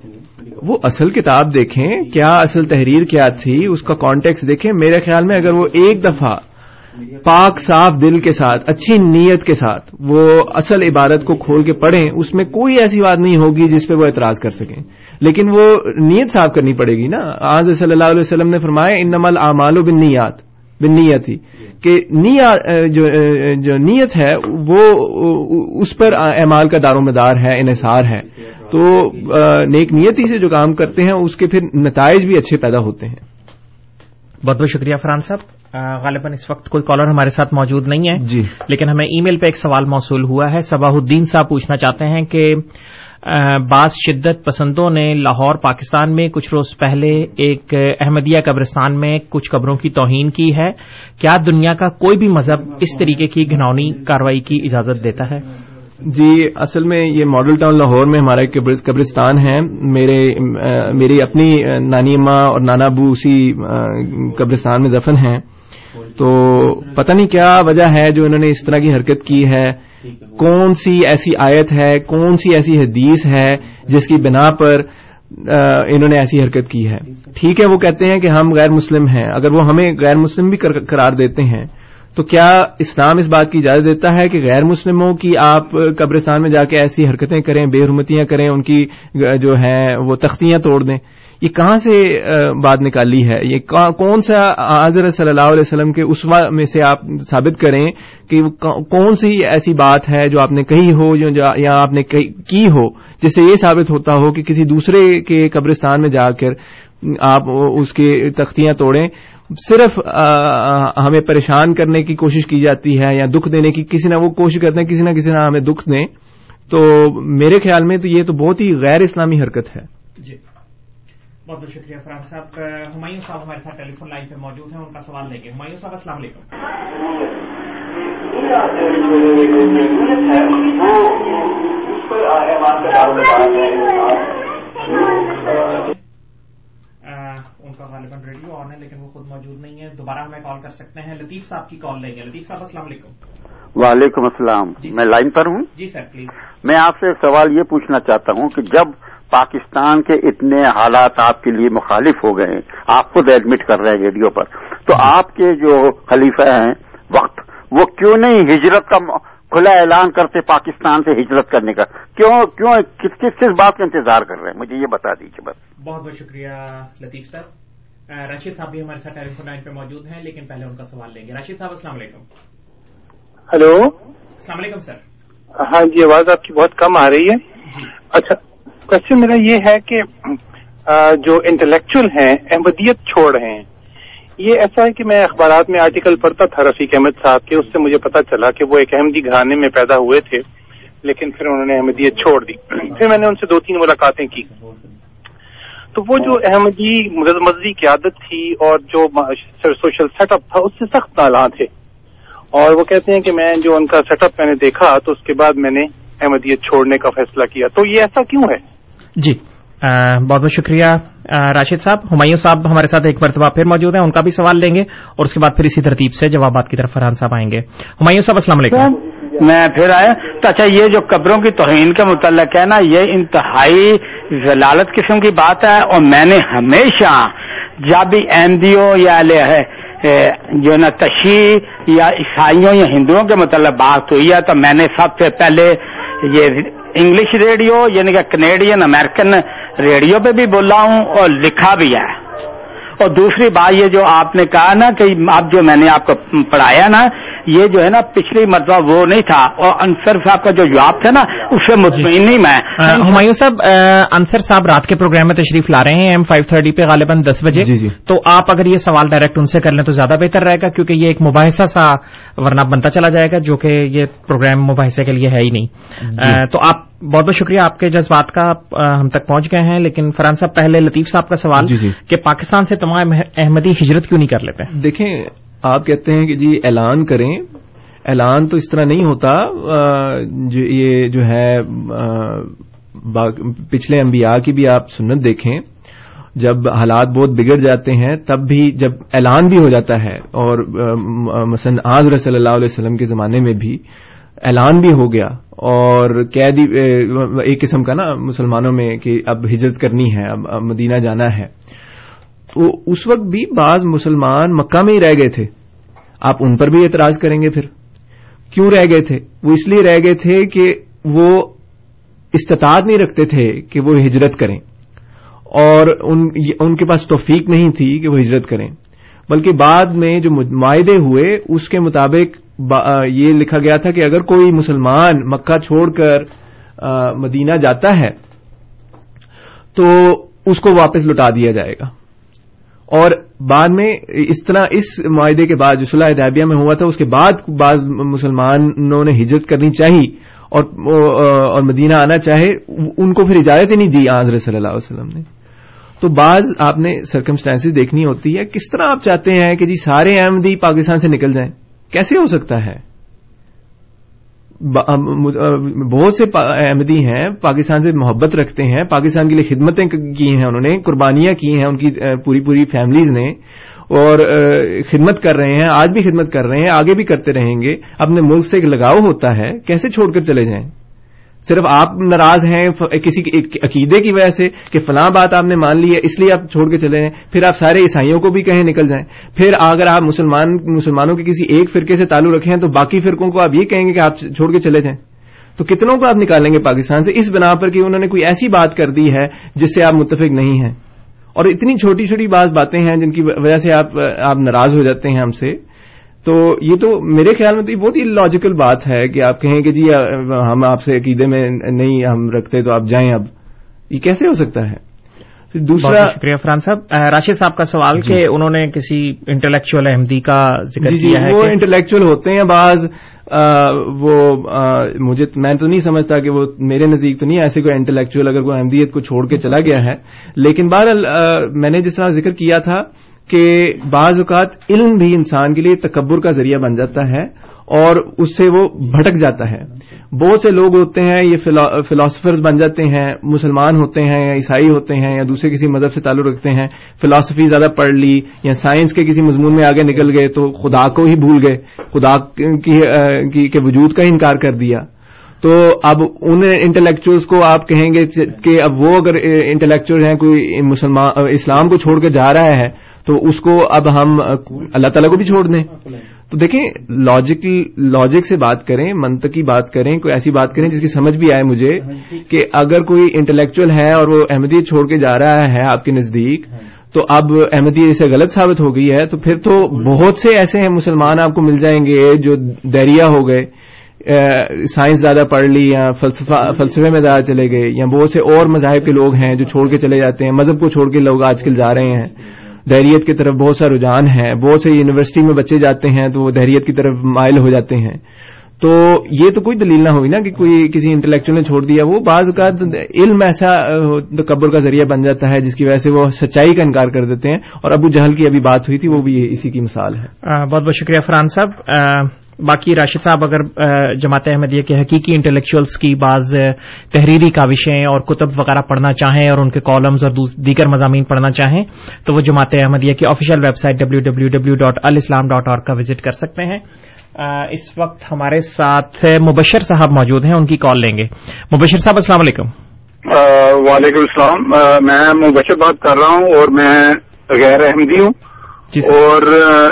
وہ اصل کتاب دیکھیں، کیا اصل تحریر کیا تھی، اس کا کانٹیکس دیکھیں۔ میرے خیال میں اگر وہ ایک دفعہ پاک صاف دل کے ساتھ، اچھی نیت کے ساتھ وہ اصل عبادت کو کھول کے پڑھیں، اس میں کوئی ایسی بات نہیں ہوگی جس پہ وہ اعتراض کر سکیں۔ لیکن وہ نیت صاف کرنی پڑے گی نا۔ آج صلی اللہ علیہ وسلم نے فرمایا ان نمل اعمال و بن نیات بن نیت ہی کہ جو نیت ہے وہ اس پر اعمال کا دار و مدار ہے انحصار ہے۔ تو نیک نیتی سے جو کام کرتے ہیں اس کے پھر نتائج بھی اچھے پیدا ہوتے ہیں۔ بہت بہت شکریہ فرحان صاحب۔ غالباً اس وقت کوئی کالر ہمارے ساتھ موجود نہیں ہے۔ جی۔ لیکن ہمیں ای میل پہ ایک سوال موصول ہوا ہے۔ صباح الدین صاحب پوچھنا چاہتے ہیں کہ بعض شدت پسندوں نے لاہور، پاکستان میں کچھ روز پہلے ایک احمدیہ قبرستان میں کچھ قبروں کی توہین کی ہے۔ کیا دنیا کا کوئی بھی مذہب اس طریقے کی گھنونی کاروائی کی اجازت دیتا ہے؟ جی اصل میں یہ ماڈل ٹاؤن لاہور میں ہمارا قبرستان ہے میرے میری اپنی نانی اماں اور نانا ابو اسی قبرستان میں دفن ہیں۔ تو پتہ نہیں کیا وجہ ہے جو انہوں نے اس طرح کی حرکت کی ہے۔ کون سی ایسی آیت ہے، کون سی ایسی حدیث ہے جس کی بنا پر انہوں نے ایسی حرکت کی ہے۔ ٹھیک ہے، وہ کہتے ہیں کہ ہم غیر مسلم ہیں۔ اگر وہ ہمیں غیر مسلم بھی قرار دیتے ہیں، تو کیا اسلام اس بات کی اجازت دیتا ہے کہ غیر مسلموں کی آپ قبرستان میں جا کے ایسی حرکتیں کریں، بے حرمتیاں کریں، ان کی، جو ہیں، وہ تختیاں توڑ دیں؟ یہ کہاں سے بات نکالی ہے؟ یہ کون سا حضرت صلی اللہ علیہ وسلم کے اسوا میں سے آپ ثابت کریں کہ کون سی ایسی بات ہے جو آپ نے کہی ہو یا آپ نے کی ہو، جس سے یہ ثابت ہوتا ہو کہ کسی دوسرے کے قبرستان میں جا کر آپ اس کی تختیاں توڑیں؟ صرف ہمیں پریشان کرنے کی کوشش کی جاتی ہے یا دکھ دینے کی، کسی نہ وہ کوشش کرتے ہیں، کسی نہ کسی نہ ہمیں دکھ دیں، تو میرے خیال میں تو یہ تو بہت ہی غیر اسلامی حرکت ہے۔ جی۔ بہت بہت شکریہ فرحان صاحب. ہمایوں صاحب ہمارے ساتھ ٹیلی فون لائن پہ موجود ہیں ان کا سوال لیں گے۔ ہمایوں صاحب السلام علیکم۔ ان کا غالباً ریڈیو آن ہے لیکن وہ خود موجود نہیں ہے دوبارہ ہمیں کال کر سکتے ہیں۔ لطیف صاحب کی کال لیں گے۔ لطیف صاحب السلام علیکم۔ وعلیکم السلام۔ میں لائن پر ہوں؟ جی سر پلیز۔ میں آپ سے سوال یہ پوچھنا چاہتا ہوں کہ جب پاکستان کے اتنے حالات آپ کے لیے مخالف ہو گئے آپ خود ایڈمٹ کر رہے ہیں ریڈیو پر۔ تو آپ کے جو خلیفہ ہیں وقت وہ کیوں نہیں ہجرت کا کھلا اعلان کرتے پاکستان سے ہجرت کرنے کا؟ کیوں کیوں کس کس کس بات کا انتظار کر رہے ہیں؟ مجھے یہ بتا دیجیے بس۔ بہت بہت شکریہ لطیف صاحب راشد صاحب بھی ہمارے ساتھ ٹیلی فون لائن پہ موجود ہیں لیکن پہلے ان کا سوال لیں گے۔ راشد صاحب السلام علیکم۔ ہلو۔ السلام علیکم سر۔ ہاں جی آواز آپ کی بہت کم آ رہی ہے۔ جی۔ اچھا کوشچن میرا یہ ہے کہ جو انٹلیکچل ہیں، احمدیت چھوڑ رہے ہیں۔ یہ ایسا ہے کہ میں اخبارات میں آرٹیکل پڑھتا تھا رفیق احمد صاحب کے، اس سے مجھے پتا چلا کہ وہ ایک احمدی گھرانے میں پیدا ہوئے تھے، لیکن پھر انہوں نے احمدیت چھوڑ دی۔ پھر میں نے ان سے دو تین ملاقاتیں کی۔ تو وہ جو احمدی مذہبی قیادت تھی اور جو سوشل سیٹ اپ تھا، اس سے سخت نالاں تھے۔ اور وہ کہتے ہیں کہ میں جو ان کا سیٹ اپ میں نے دیکھا، تو اس کے بعد میں نے احمدیت چھوڑنے کا فیصلہ کیا۔ تو یہ ایسا کیوں ہے؟ جی۔ بہت بہت شکریہ راشد صاحب۔ ہمایوں صاحب ہمارے ساتھ ایک مرتبہ پھر موجود ہیں، ان کا بھی سوال لیں گے اور اس کے بعد پھر اسی ترتیب سے جوابات کی طرف فرحان صاحب آئیں گے۔ ہمایوں صاحب، السلام علیکم۔ میں پھر آیا۔ تو اچھا یہ جو قبروں کی توہین کے متعلق ہے نا، یہ انتہائی ضلالت قسم کی بات ہے اور میں نے ہمیشہ جب بھی این ڈی او یا جو نا تشیح یا عیسائیوں یا ہندوؤں کے متعلق بات ہوئی ہے، تو میں نے سب سے پہلے یہ انگلش ریڈیو یعنی کہ کینیڈین امریکن ریڈیو پہ بھی بولا ہوں اور لکھا بھی ہے اور دوسری بات یہ جو آپ نے کہا نا کہ اب جو میں نے آپ کو پڑھایا نا یہ جو ہے نا پچھلی مرتبہ وہ نہیں تھا اور انصر صاحب کا جو جواب تھا نا اس سے مطمئن نہیں میں۔ ہمایوں صاحب انصر صاحب رات کے پروگرام میں تشریف لا رہے ہیں ایم فائیو تھرٹی پہ غالباً دس بجے۔ جی جی۔ تو آپ اگر یہ سوال ڈائریکٹ ان سے کر لیں تو زیادہ بہتر رہے گا کیونکہ یہ ایک مباحثہ سا ورنہ بنتا چلا جائے گا جو کہ یہ پروگرام مباحثے کے لیے ہے ہی نہیں۔ تو آپ بہت بہت شکریہ آپ کے جذبات کا ہم تک پہنچ گئے ہیں۔ لیکن فرحان صاحب پہلے لطیف صاحب کا سوال جی جی۔ کہ پاکستان سے تمام احمدی ہجرت کیوں نہیں کر لیتے؟ دیکھیں آپ کہتے ہیں کہ جی اعلان کریں، اعلان تو اس طرح نہیں ہوتا جو یہ جو ہے پچھلے انبیاء کی بھی آپ سنت دیکھیں، جب حالات بہت بگڑ جاتے ہیں، تب بھی جب اعلان بھی ہو جاتا ہے، اور مثلا آج صلی اللہ علیہ وسلم کے زمانے میں بھی اعلان بھی ہو گیا، اور قیدی ایک قسم کا نا مسلمانوں میں کہ اب ہجرت کرنی ہے اب مدینہ جانا ہے۔ تو اس وقت بھی بعض مسلمان مکہ میں ہی رہ گئے تھے۔ آپ ان پر بھی اعتراض کریں گے پھر۔ کیوں رہ گئے تھے؟ وہ اس لیے رہ گئے تھے کہ وہ استطاعت نہیں رکھتے تھے کہ وہ ہجرت کریں۔ اور ان کے پاس توفیق نہیں تھی کہ وہ ہجرت کریں۔ بلکہ بعد میں جو معاہدے ہوئے، اس کے مطابق یہ لکھا گیا تھا کہ اگر کوئی مسلمان مکہ چھوڑ کر مدینہ جاتا ہے، تو اس کو واپس لٹا دیا جائے گا۔ اور بعد میں اس طرح اس معاہدے کے بعد جو صلاح ادابیہ میں ہوا تھا، اس کے بعد بعض مسلمانوں نے ہجرت کرنی چاہی اور اور مدینہ آنا چاہے، ان کو پھر اجازت ہی نہیں دی آزر صلی اللہ علیہ وسلم نے۔ تو بعض آپ نے سرکمسٹانس دیکھنی ہوتی ہے، کس طرح آپ چاہتے ہیں کہ جی سارے احمدی پاکستان سے نکل جائیں؟ کیسے ہو سکتا ہے؟ بہت سے احمدی ہیں، پاکستان سے محبت رکھتے ہیں، پاکستان کے لیے خدمتیں کی ہیں انہوں نے، قربانیاں کی ہیں ان کی پوری پوری فیملیز نے، اور خدمت کر رہے ہیں، آج بھی خدمت کر رہے ہیں، آگے بھی کرتے رہیں گے۔ اپنے ملک سے ایک لگاؤ ہوتا ہے، کیسے چھوڑ کر چلے جائیں؟ صرف آپ ناراض ہیں کسی عقیدے کی وجہ سے کہ فلاں بات آپ نے مان لی ہے، اس لیے آپ چھوڑ کے چلے ہیں، پھر آپ سارے عیسائیوں کو بھی کہیں نکل جائیں۔ پھر اگر آپ مسلمان مسلمانوں کے کسی ایک فرقے سے تعلق رکھیں تو باقی فرقوں کو آپ یہ کہیں گے کہ آپ چھوڑ کے چلے جائیں۔ تو کتنوں کو آپ نکالیں گے پاکستان سے؟ اس بنا پر کہ انہوں نے کوئی ایسی بات کر دی ہے جس سے آپ متفق نہیں ہیں۔ اور اتنی چھوٹی چھوٹی بعض باتیں ہیں جن کی وجہ سے آپ ناراض ہو جاتے ہیں ہم سے۔ تو یہ تو میرے خیال میں تو یہ بہت ہی لاجیکل بات ہے کہ آپ کہیں کہ جی ہم آپ سے عقیدے میں نہیں ہم رکھتے تو آپ جائیں اب۔ یہ کیسے ہو سکتا ہے؟ دوسرا شکریہ فرحان صاحب۔ راشد صاحب کا سوال جی۔ کہ انہوں نے کسی انٹلیکچل احمدی کا ذکر جی کیا ہے وہ انٹلیکچل ہوتے ہیں بعض۔ وہ مجھے میں تو نہیں سمجھتا کہ وہ میرے نزدیک تو نہیں ایسے کوئی انٹلیکچل اگر کوئی احمدیت کو چھوڑ کے چلا گیا ہے۔ لیکن بہرحال میں نے جس طرح ذکر کیا تھا کہ بعض اوقات علم بھی انسان کے لیے تکبر کا ذریعہ بن جاتا ہے اور اس سے وہ بھٹک جاتا ہے۔ بہت سے لوگ ہوتے ہیں، یہ فلاسفرز بن جاتے ہیں، مسلمان ہوتے ہیں یا عیسائی ہوتے ہیں یا دوسرے کسی مذہب سے تعلق رکھتے ہیں فلاسفی زیادہ پڑھ لی یا سائنس کے کسی مضمون میں آگے نکل گئے تو خدا کو ہی بھول گئے، خدا کی کے وجود کا ہی انکار کر دیا۔ تو اب ان انٹلیکچوئلس کو آپ کہیں گے کہ اب وہ اگر انٹلیکچوئل ہیں، کوئی مسلمان، اسلام کو چھوڑ کے جا رہا ہے تو اس کو اب ہم اللہ تعالیٰ کو بھی چھوڑ دیں۔ تو دیکھیں لاجک لاجک سے بات کریں، منطقی بات کریں، کوئی ایسی بات کریں جس کی سمجھ بھی آئے مجھے کہ اگر کوئی انٹلیکچل ہے اور وہ احمدیت چھوڑ کے جا رہا ہے آپ کے نزدیک، تو اب احمدیت اسے غلط ثابت ہو گئی ہے، تو پھر تو بہت سے ایسے ہیں مسلمان آپ کو مل جائیں گے جو دریا ہو گئے سائنس زیادہ پڑھ لی یا فلسفے میں زیادہ چلے گئے، یا بہت سے اور مذاہب کے لوگ ہیں جو چھوڑ کے چلے جاتے ہیں، مذہب کو چھوڑ کے لوگ آج کل جا رہے ہیں۔ دہریت کی طرف بہت سا رجحان ہے، بہت سے یونیورسٹی میں بچے جاتے ہیں تو وہ دہریت کی طرف مائل ہو جاتے ہیں۔ تو یہ تو کوئی دلیل نہ ہوئی نا کہ کوئی کسی انٹلیکچوئل نے چھوڑ دیا۔ وہ بعض اوقات علم ایسا تکبر کا ذریعہ بن جاتا ہے جس کی وجہ سے وہ سچائی کا انکار کر دیتے ہیں۔ اور ابو جہل کی ابھی بات ہوئی تھی، وہ بھی اسی کی مثال ہے۔ بہت بہت شکریہ فرحان صاحب۔ باقی راشد صاحب، اگر جماعت احمدیہ کے حقیقی انٹلیکچوئلس کی بعض تحریری کاوشیں اور کتب وغیرہ پڑھنا چاہیں اور ان کے کالمز اور دیگر مضامین پڑھنا چاہیں، تو وہ جماعت احمدیہ کی official website W W W dot alislam dot org کا وزٹ کر سکتے ہیں۔ اس وقت ہمارے ساتھ مبشر صاحب موجود ہیں، ان کی کال لیں گے۔ مبشر صاحب، السلام علیکم۔ وعلیکم السلام۔ میں مبشر بات کر رہا ہوں اور میں غیر احمدی ہوں۔ اور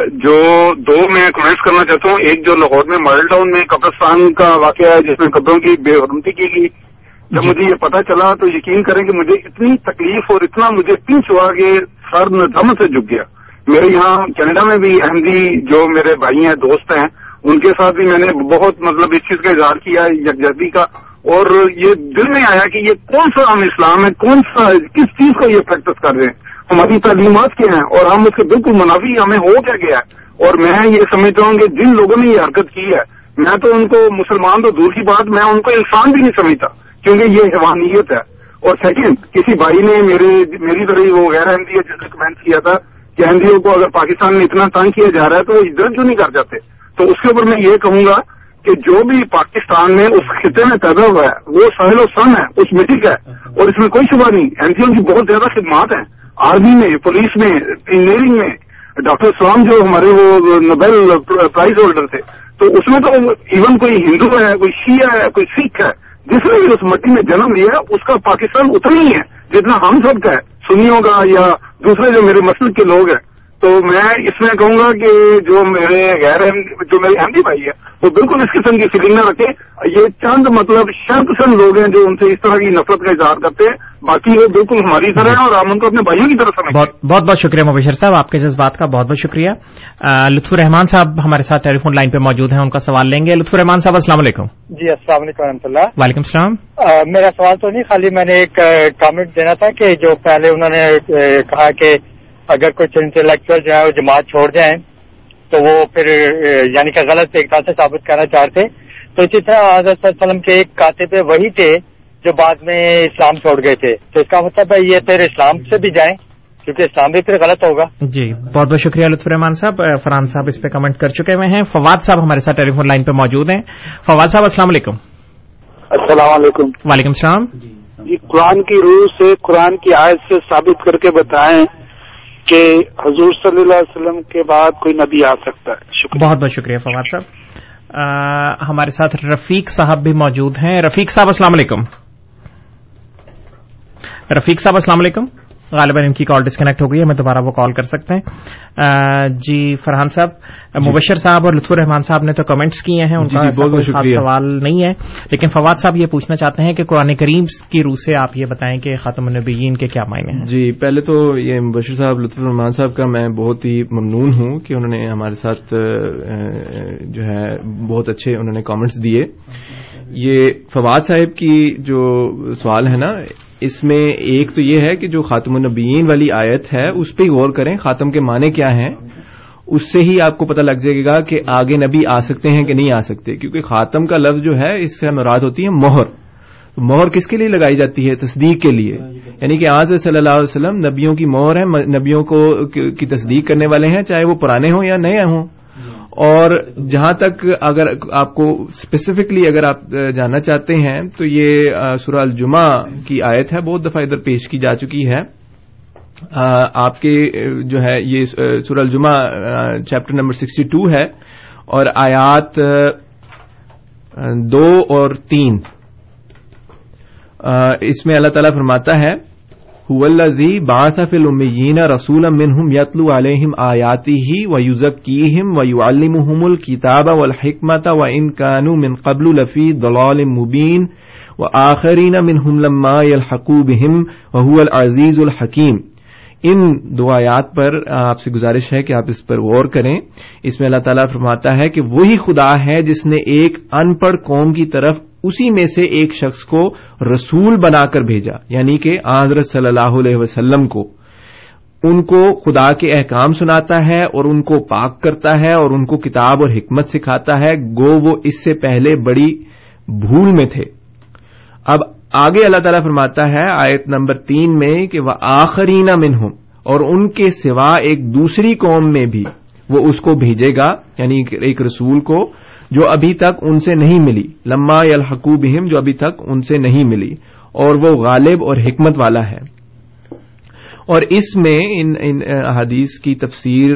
جو دو میں کمنٹس کرنا چاہتا ہوں ایک جو لاہور میں ماڈل ٹاؤن میں قبرستان کا واقعہ ہے جس میں قبروں کی بے حرمتی کی گئی۔ جب مجھے یہ پتا چلا تو یقین کریں کہ مجھے اتنی تکلیف اور اتنا مجھے پنچ ہوا کہ سر دم سے جھک گیا۔ میرے یہاں کینیڈا میں بھی احمدی جو میرے بھائی ہیں دوست ہیں ان کے ساتھ بھی میں نے بہت مطلب اس چیز کا اظہار کیا یکجہتی کا۔ اور یہ دل میں آیا کہ یہ کون سا ہم اسلام ہے کون سا کس چیز کو یہ پریکٹس کر رہے ہیں؟ ہماری تعلیمات کیا ہیں اور ہم اس کے بالکل منافی ہمیں ہو کیا گیا ہے۔ اور میں یہ سمجھتا ہوں کہ جن لوگوں نے یہ حرکت کی ہے، میں تو ان کو مسلمان تو دور کی بات، میں ان کو انسان بھی نہیں سمجھتا کیونکہ یہ حیوانیت ہے۔ اور سیکنڈ کسی بھائی نے میرے، میری طرح وہ غیر احمدی جس نے کمنٹ کیا تھا کہ احمدیوں کو اگر پاکستان میں اتنا تنگ کیا جا رہا ہے تو وہ ادھر کیوں نہیں کر جاتے؟ تو اس کے اوپر میں یہ کہوں گا کہ جو بھی پاکستان میں اس خطے میں پیدا ہوا ہے، وہ سہل و سن ہے، اس مٹی کا ہے اور اس میں کوئی شبہ نہیں۔ احمدیوں کی بہت زیادہ خدمات ہیں۔ آرمی میں، پولیس میں، انجینئرنگ میں۔ ڈاکٹر سلام جو ہمارے وہ نوبیل پرائز ہولڈر تھے، تو اس میں تو ایون کوئی ہندو ہے، کوئی شیعہ ہے، کوئی سکھ ہے، جس نے بھی اس مٹی میں جنم لیا، اس کا پاکستان اتنا ہی ہے جتنا ہم سب کا ہے، سنیوں کا یا دوسرے جو میرے مسلک کے لوگ ہیں۔ تو میں اس میں کہوں گا کہ جو میرے غیر جو میرے احمدی بھائی ہے وہ بالکل اس قسم کی فکر نہ رکھے یہ چند مطلب شرط پسند لوگ ہیں جو ان سے اس طرح کی نفرت کا اظہار کرتے ہیں۔ باقی وہ بالکل ہماری طرح ہیں اور ہم ان کو اپنے بھائیوں کی طرف سمجھتے بہت بہت بہت شکریہ مبشر صاحب آپ کے جذبات کا بہت بہت شکریہ۔ لطف الرحمان صاحب ہمارے ساتھ ٹیلی فون لائن پہ موجود ہیں ان کا سوال لیں گے۔ لطف الرحمان صاحب السلام علیکم۔ جی السلام علیکم و اللہ۔ وعلیکم السلام۔ میرا سوال تو نہیں خالی میں نے ایک کامنٹ دینا تھا کہ جو پہلے انہوں نے کہا کہ اگر کچھ انٹلیکچل جو ہے وہ جماعت چھوڑ جائیں تو وہ پھر یعنی کہ غلط ایک طرح سے ثابت کرنا چاہتے۔ تو اسی طرح حضرت وسلم کے ایک کاتب وہی تھے جو بعد میں اسلام چھوڑ گئے تھے۔ تو اس کا مطلب ہے یہ پھر اسلام سے بھی جائیں کیونکہ اسلام بھی پھر غلط ہوگا۔ جی بہت بہت شکریہ لطف رحمان صاحب۔ فرحان صاحب اس پہ کمنٹ کر چکے ہوئے ہیں۔ فواد صاحب ہمارے ساتھ ٹیلی فون لائن پہ موجود ہیں۔ فواد صاحب السلام علیکم۔ السلام علیکم۔ وعلیکم السلام۔ جی قرآن کی روح سے قرآن کی آیت سے ثابت کر کے بتائیں کہ حضور صلی اللہ علیہ وسلم کے بعد کوئی نبی آ سکتا ہے۔ شکریہ۔ بہت بہت شکریہ فواد صاحب۔ ہمارے ساتھ رفیق صاحب بھی موجود ہیں۔ رفیق صاحب، السلام علیکم۔ رفیق صاحب، السلام علیکم۔ غالباً ان کی کال ڈسکنیکٹ ہو گئی ہے ہمیں دوبارہ وہ کال کر سکتے ہیں۔ جی فرحان صاحب مبشر صاحب اور لطف الرحمان صاحب نے تو کمنٹس کیے ہیں ان جی کا جی سوال نہیں ہے۔ لیکن فواد صاحب یہ پوچھنا چاہتے ہیں کہ قرآن کریم کی روح سے آپ یہ بتائیں کہ خاتم النبیین کے کیا معنی ہیں۔ جی پہلے تو یہ مبشر صاحب لطف الرحمان صاحب کا میں بہت ہی ممنون ہوں کہ انہوں نے ہمارے ساتھ جو ہے بہت اچھے انہوں نے کامنٹس دیے۔ یہ فواد صاحب کی جو سوال ہے نا اس میں ایک تو یہ ہے کہ جو خاتم النبیین والی آیت ہے، اس پہ غور کریں خاتم کے معنی کیا ہیں۔ اس سے ہی آپ کو پتہ لگ جائے گا کہ آگے نبی آ سکتے ہیں کہ نہیں آ سکتے، کیونکہ خاتم کا لفظ جو ہے، اس سے مراد ہوتی ہے مہر۔ تو مہر کس کے لیے لگائی جاتی ہے؟ تصدیق کے لیے۔ یعنی کہ آج صلی اللہ علیہ وسلم نبیوں کی مہر ہے، نبیوں کو کی تصدیق کرنے والے ہیں، چاہے وہ پرانے ہوں یا نئے ہوں۔ اور جہاں تک اگر آپ کو اسپیسیفکلی اگر آپ جاننا چاہتے ہیں، تو یہ سورہ الجمہ کی آیت ہے، بہت دفعہ ادھر پیش کی جا چکی ہے۔ آپ کے جو ہے، یہ سورہ الجمہ چیپٹر نمبر سکسٹی ٹو ہے۔ اور آیات دو اور تین۔ اس میں اللہ تعالیٰ فرماتا ہے الزی باصف المیین رسول منہم یتلو علیہم آیاتی ہی و یوزکیم و یو المحم الکتاب و الحکمت و ان کانو من قبل لفی دلال مبین و آخرین منہم لما الحقو بہم وهو العزیز الحکیم۔ ان دو آیات پر آپ سے گزارش ہے کہ آپ اس پر غور کریں۔ اس میں اللہ تعالیٰ فرماتا ہے کہ وہی خدا ہے جس نے ایک ان پڑھ قوم کی طرف اسی میں سے ایک شخص کو رسول بنا کر بھیجا یعنی کہ حضرت صلی اللہ علیہ وسلم کو۔ ان کو خدا کے احکام سناتا ہے اور ان کو پاک کرتا ہے اور ان کو کتاب اور حکمت سکھاتا ہے۔ گو وہ اس سے پہلے بڑی بھول میں تھے۔ اب آگے اللہ تعالیٰ فرماتا ہے آیت نمبر تین میں کہ وہ آخری نہ من ہوں اور ان کے سوا ایک دوسری قوم میں بھی وہ اس کو بھیجے گا یعنی ایک رسول کو۔ جو ابھی تک ان سے نہیں ملی، لما الحقو بہم، جو ابھی تک ان سے نہیں ملی، اور وہ غالب اور حکمت والا ہے۔ اور اس میں ان ان احادیث کی تفسیر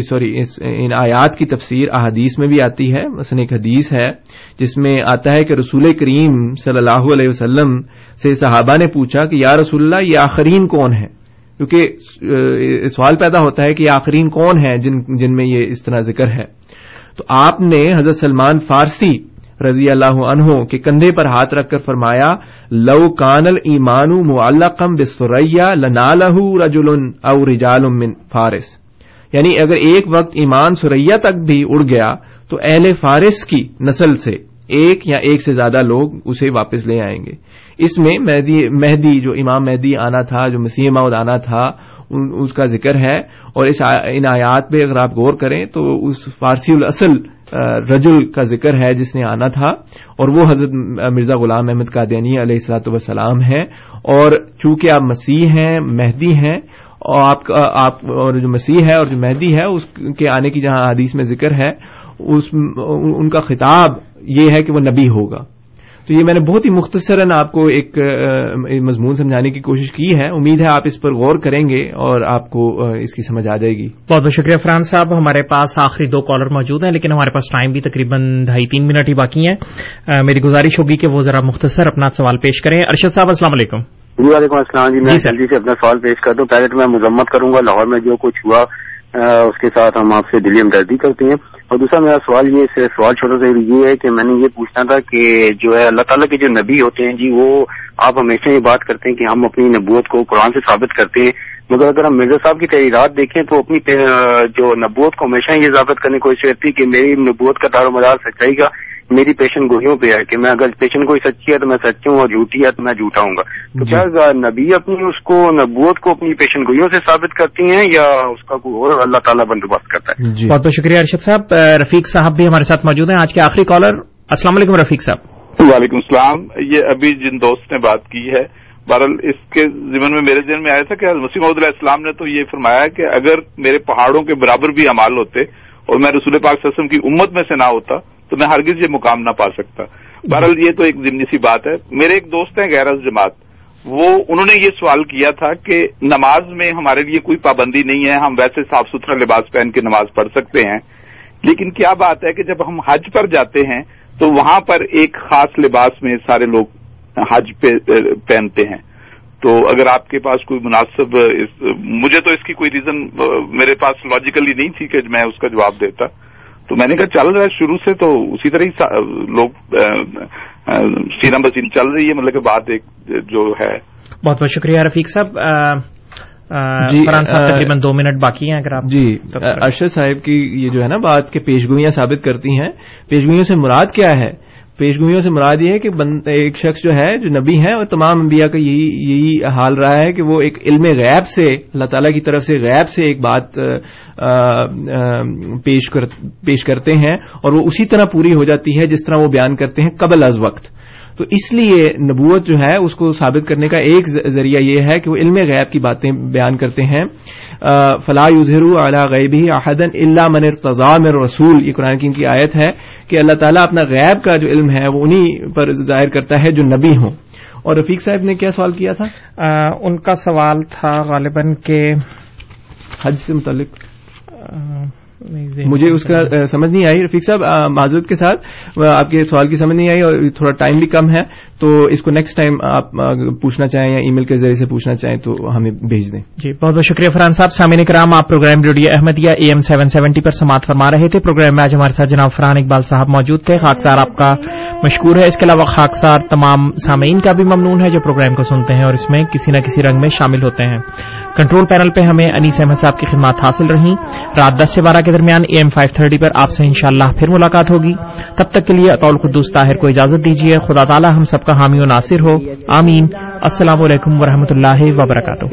سوری ان آیات کی تفسیر احادیث میں بھی آتی ہے۔ مثلا ایک حدیث ہے، جس میں آتا ہے کہ رسول کریم صلی اللہ علیہ وسلم سے صحابہ نے پوچھا کہ یا رسول اللہ، یہ آخرین کون ہے کیونکہ سوال پیدا ہوتا ہے کہ یہ آخرین کون ہیں جن جن میں یہ اس طرح ذکر ہے۔ تو آپ نے حضرت سلمان فارسی رضی اللہ عنہ کے کندھے پر ہاتھ رکھ کر فرمایا، لو کان المان معلقم بسریا لنالہ رجل او رجال من فارس۔ یعنی اگر ایک وقت ایمان سریا تک بھی اڑ گیا، تو اہل فارس کی نسل سے۔ ایک یا ایک سے زیادہ لوگ اسے واپس لے آئیں گے۔ اس میں مہدی جو امام مہدی آنا تھا، جو مسیح ماؤد آنا تھا اس کا ذکر ہے۔ اور اس ان آیات پہ اگر آپ غور کریں تو اس فارسی الاصل رجل کا ذکر ہے جس نے آنا تھا۔ اور وہ حضرت مرزا غلام احمد قادیانی علیہ السلاۃ وسلام ہیں۔ اور چونکہ آپ مسیح ہیں، مہدی ہیں، اور آپ آپ، اور جو مسیح ہے اور جو مہدی ہے، اس کے آنے کی جہاں حدیث میں ذکر ہے، اس، ان کا خطاب یہ ہے کہ وہ نبی ہوگا۔ تو یہ میں نے بہت ہی مختصراً آپ کو ایک مضمون سمجھانے کی کوشش کی ہے۔ امید ہے آپ اس پر غور کریں گے اور آپ کو اس کی سمجھ آ جائے گی۔ بہت بہت شکریہ فرحان صاحب۔ ہمارے پاس آخری دو کالر موجود ہیں لیکن ہمارے پاس ٹائم بھی تقریباً ڈھائی تین منٹ ہی باقی ہیں۔ میری گزارش ہوگی کہ وہ ذرا مختصر اپنا سوال پیش کریں۔ ارشد صاحب السلام علیکم۔ جی وعلیکم السلام جی میں جلدی سے اپنا سوال پیش کر دوں۔ پہلے تو میں مذمت کروں گا لاہور میں جو کچھ ہوا اس کے ساتھ ہم آپ سے دلی ہمدردی کرتے ہیں۔ اور دوسرا میرا سوال یہ سوال چھوٹا سا یہ ہے کہ میں نے یہ پوچھنا تھا کہ جو ہے اللہ تعالیٰ کے جو نبی ہوتے ہیں جی وہ آپ ہمیشہ یہ بات کرتے ہیں کہ ہم اپنی نبوت کو قرآن سے ثابت کرتے ہیں۔ مگر اگر ہم مرزا صاحب کی تحریرات دیکھیں تو اپنی جو نبوت کو ہمیشہ یہ ثابت کرنے کی کوشش کرتی ہے کہ میری نبوت کا دار و مدار سچائی کا میری پیشن گوئیوں پہ ہے کہ میں اگر پیشن گوئی سچی ہے تو میں سچی ہوں اور جھوٹی ہے تو میں جھوٹا ہوں گا۔ تو کیا نبی اپنی اس کو نبوت کو اپنی پیشن گوئیوں سے ثابت کرتی ہیں یا اس کا کوئی اور اللہ تعالیٰ بندوبست کرتا ہے؟ جی۔ بہت بہت شکریہ ارشد صاحب۔ رفیق صاحب بھی ہمارے ساتھ موجود ہیں۔ آج کے آخری کالر۔ السلام علیکم رفیق صاحب۔ وعلیکم السلام۔ یہ ابھی جن دوست نے بات کی ہے بہرحال اس کے ذمن میں میرے ذہن میں آیا تھا کہ مسیم علیہ السلام نے تو یہ فرمایا کہ اگر میرے پہاڑوں کے برابر بھی امال ہوتے اور میں رسول پاک وسلم کی امت میں سے نہ ہوتا تو میں ہرگز یہ مقام نہ پا سکتا۔ بہرحال یہ تو ایک ضمنی سی بات ہے۔ میرے ایک دوست ہیں غیر جماعت۔ وہ، انہوں نے یہ سوال کیا تھا کہ نماز میں ہمارے لیے کوئی پابندی نہیں ہے، ہم ویسے صاف ستھرا لباس پہن کے نماز پڑھ سکتے ہیں۔ لیکن کیا بات ہے کہ جب ہم حج پر جاتے ہیں تو وہاں پر ایک خاص لباس میں سارے لوگ حج پہ پہنتے ہیں۔ تو اگر آپ کے پاس کوئی مناسب مجھے تو اس کی کوئی ریزن میرے پاس لاجیکلی نہیں تھی کہ میں اس کا جواب دیتا۔ تو میں نے کہا چل رہا ہے شروع سے تو اسی طرح ہی لوگ سیرم بسین چل رہی ہے مطلب کہ بات ایک جو ہے۔ بہت بہت شکریہ رفیق صاحب۔ جی تقریباً دو منٹ باقی ہیں اگر آپ جی ارشد صاحب کی یہ جو ہے نا بات کے پیشگوئیاں ثابت کرتی ہیں۔ پیشگوئیوں سے مراد کیا ہے؟ پیشگوئیوں سے مراد یہ ہے کہ ایک شخص جو ہے، جو نبی ہے اور تمام انبیاء کا یہی یہی حال رہا ہے کہ وہ ایک علم غیب سے، اللہ تعالیٰ کی طرف سے غیب سے ایک بات پیش کرتے ہیں اور وہ اسی طرح پوری ہو جاتی ہے جس طرح وہ بیان کرتے ہیں قبل از وقت۔ تو اس لیے نبوت جو ہے اس کو ثابت کرنے کا ایک ذریعہ یہ ہے کہ وہ علم غیب کی باتیں بیان کرتے ہیں۔ فلاح یوزر اعلیٰ غیبی احدن اللہ من تضام رسول یہ قرآن کی ان کی آیت ہے کہ اللہ تعالیٰ اپنا غیب کا جو علم ہے وہ انہیں پر ظاہر کرتا ہے جو نبی ہوں۔ اور رفیق صاحب نے کیا سوال کیا تھا؟ ان کا سوال تھا غالباً کہ حج سے متعلق۔ مجھے اس کا سمجھ نہیں آئی. رفیق صاحب معذرت کے ساتھ آپ کے سوال کی سمجھ نہیں آئی اور تھوڑا ٹائم بھی کم ہے تو اس کو نیکسٹ ٹائم آپ پوچھنا چاہیں یا ای میل کے ذریعے سے پوچھنا چاہیں تو ہمیں بھیج دیں۔ جی بہت بہت شکریہ فرحان صاحب سامعین کرام آپ programme radio Ahmadiyya A M seven seventy پر سماعت فرما رہے تھے۔ پروگرام میں آج ہمارے ساتھ جناب فرحان اقبال صاحب موجود تھے۔ خاکسار آپ کا مشکور ہے۔ اس کے علاوہ خاکسار تمام سامعین کا بھی ممنون ہے جو پروگرام کو سنتے ہیں اور اس میں کسی نہ کسی رنگ میں شامل ہوتے ہیں۔ کنٹرول پینل پہ ہمیں انیس احمد صاحب کی خدمات حاصل رہیں۔ رات دس سے بارہ کے درمیان اے ایم فائیو تھرٹی پر آپ سے انشاءاللہ پھر ملاقات ہوگی۔ تب تک کے لیے اطول قدوس طاہر کو اجازت دیجیے۔ خدا تعالی ہم سب کا حامی و ناصر ہو۔ آمین۔ السلام علیکم ورحمۃ اللہ وبرکاتہ۔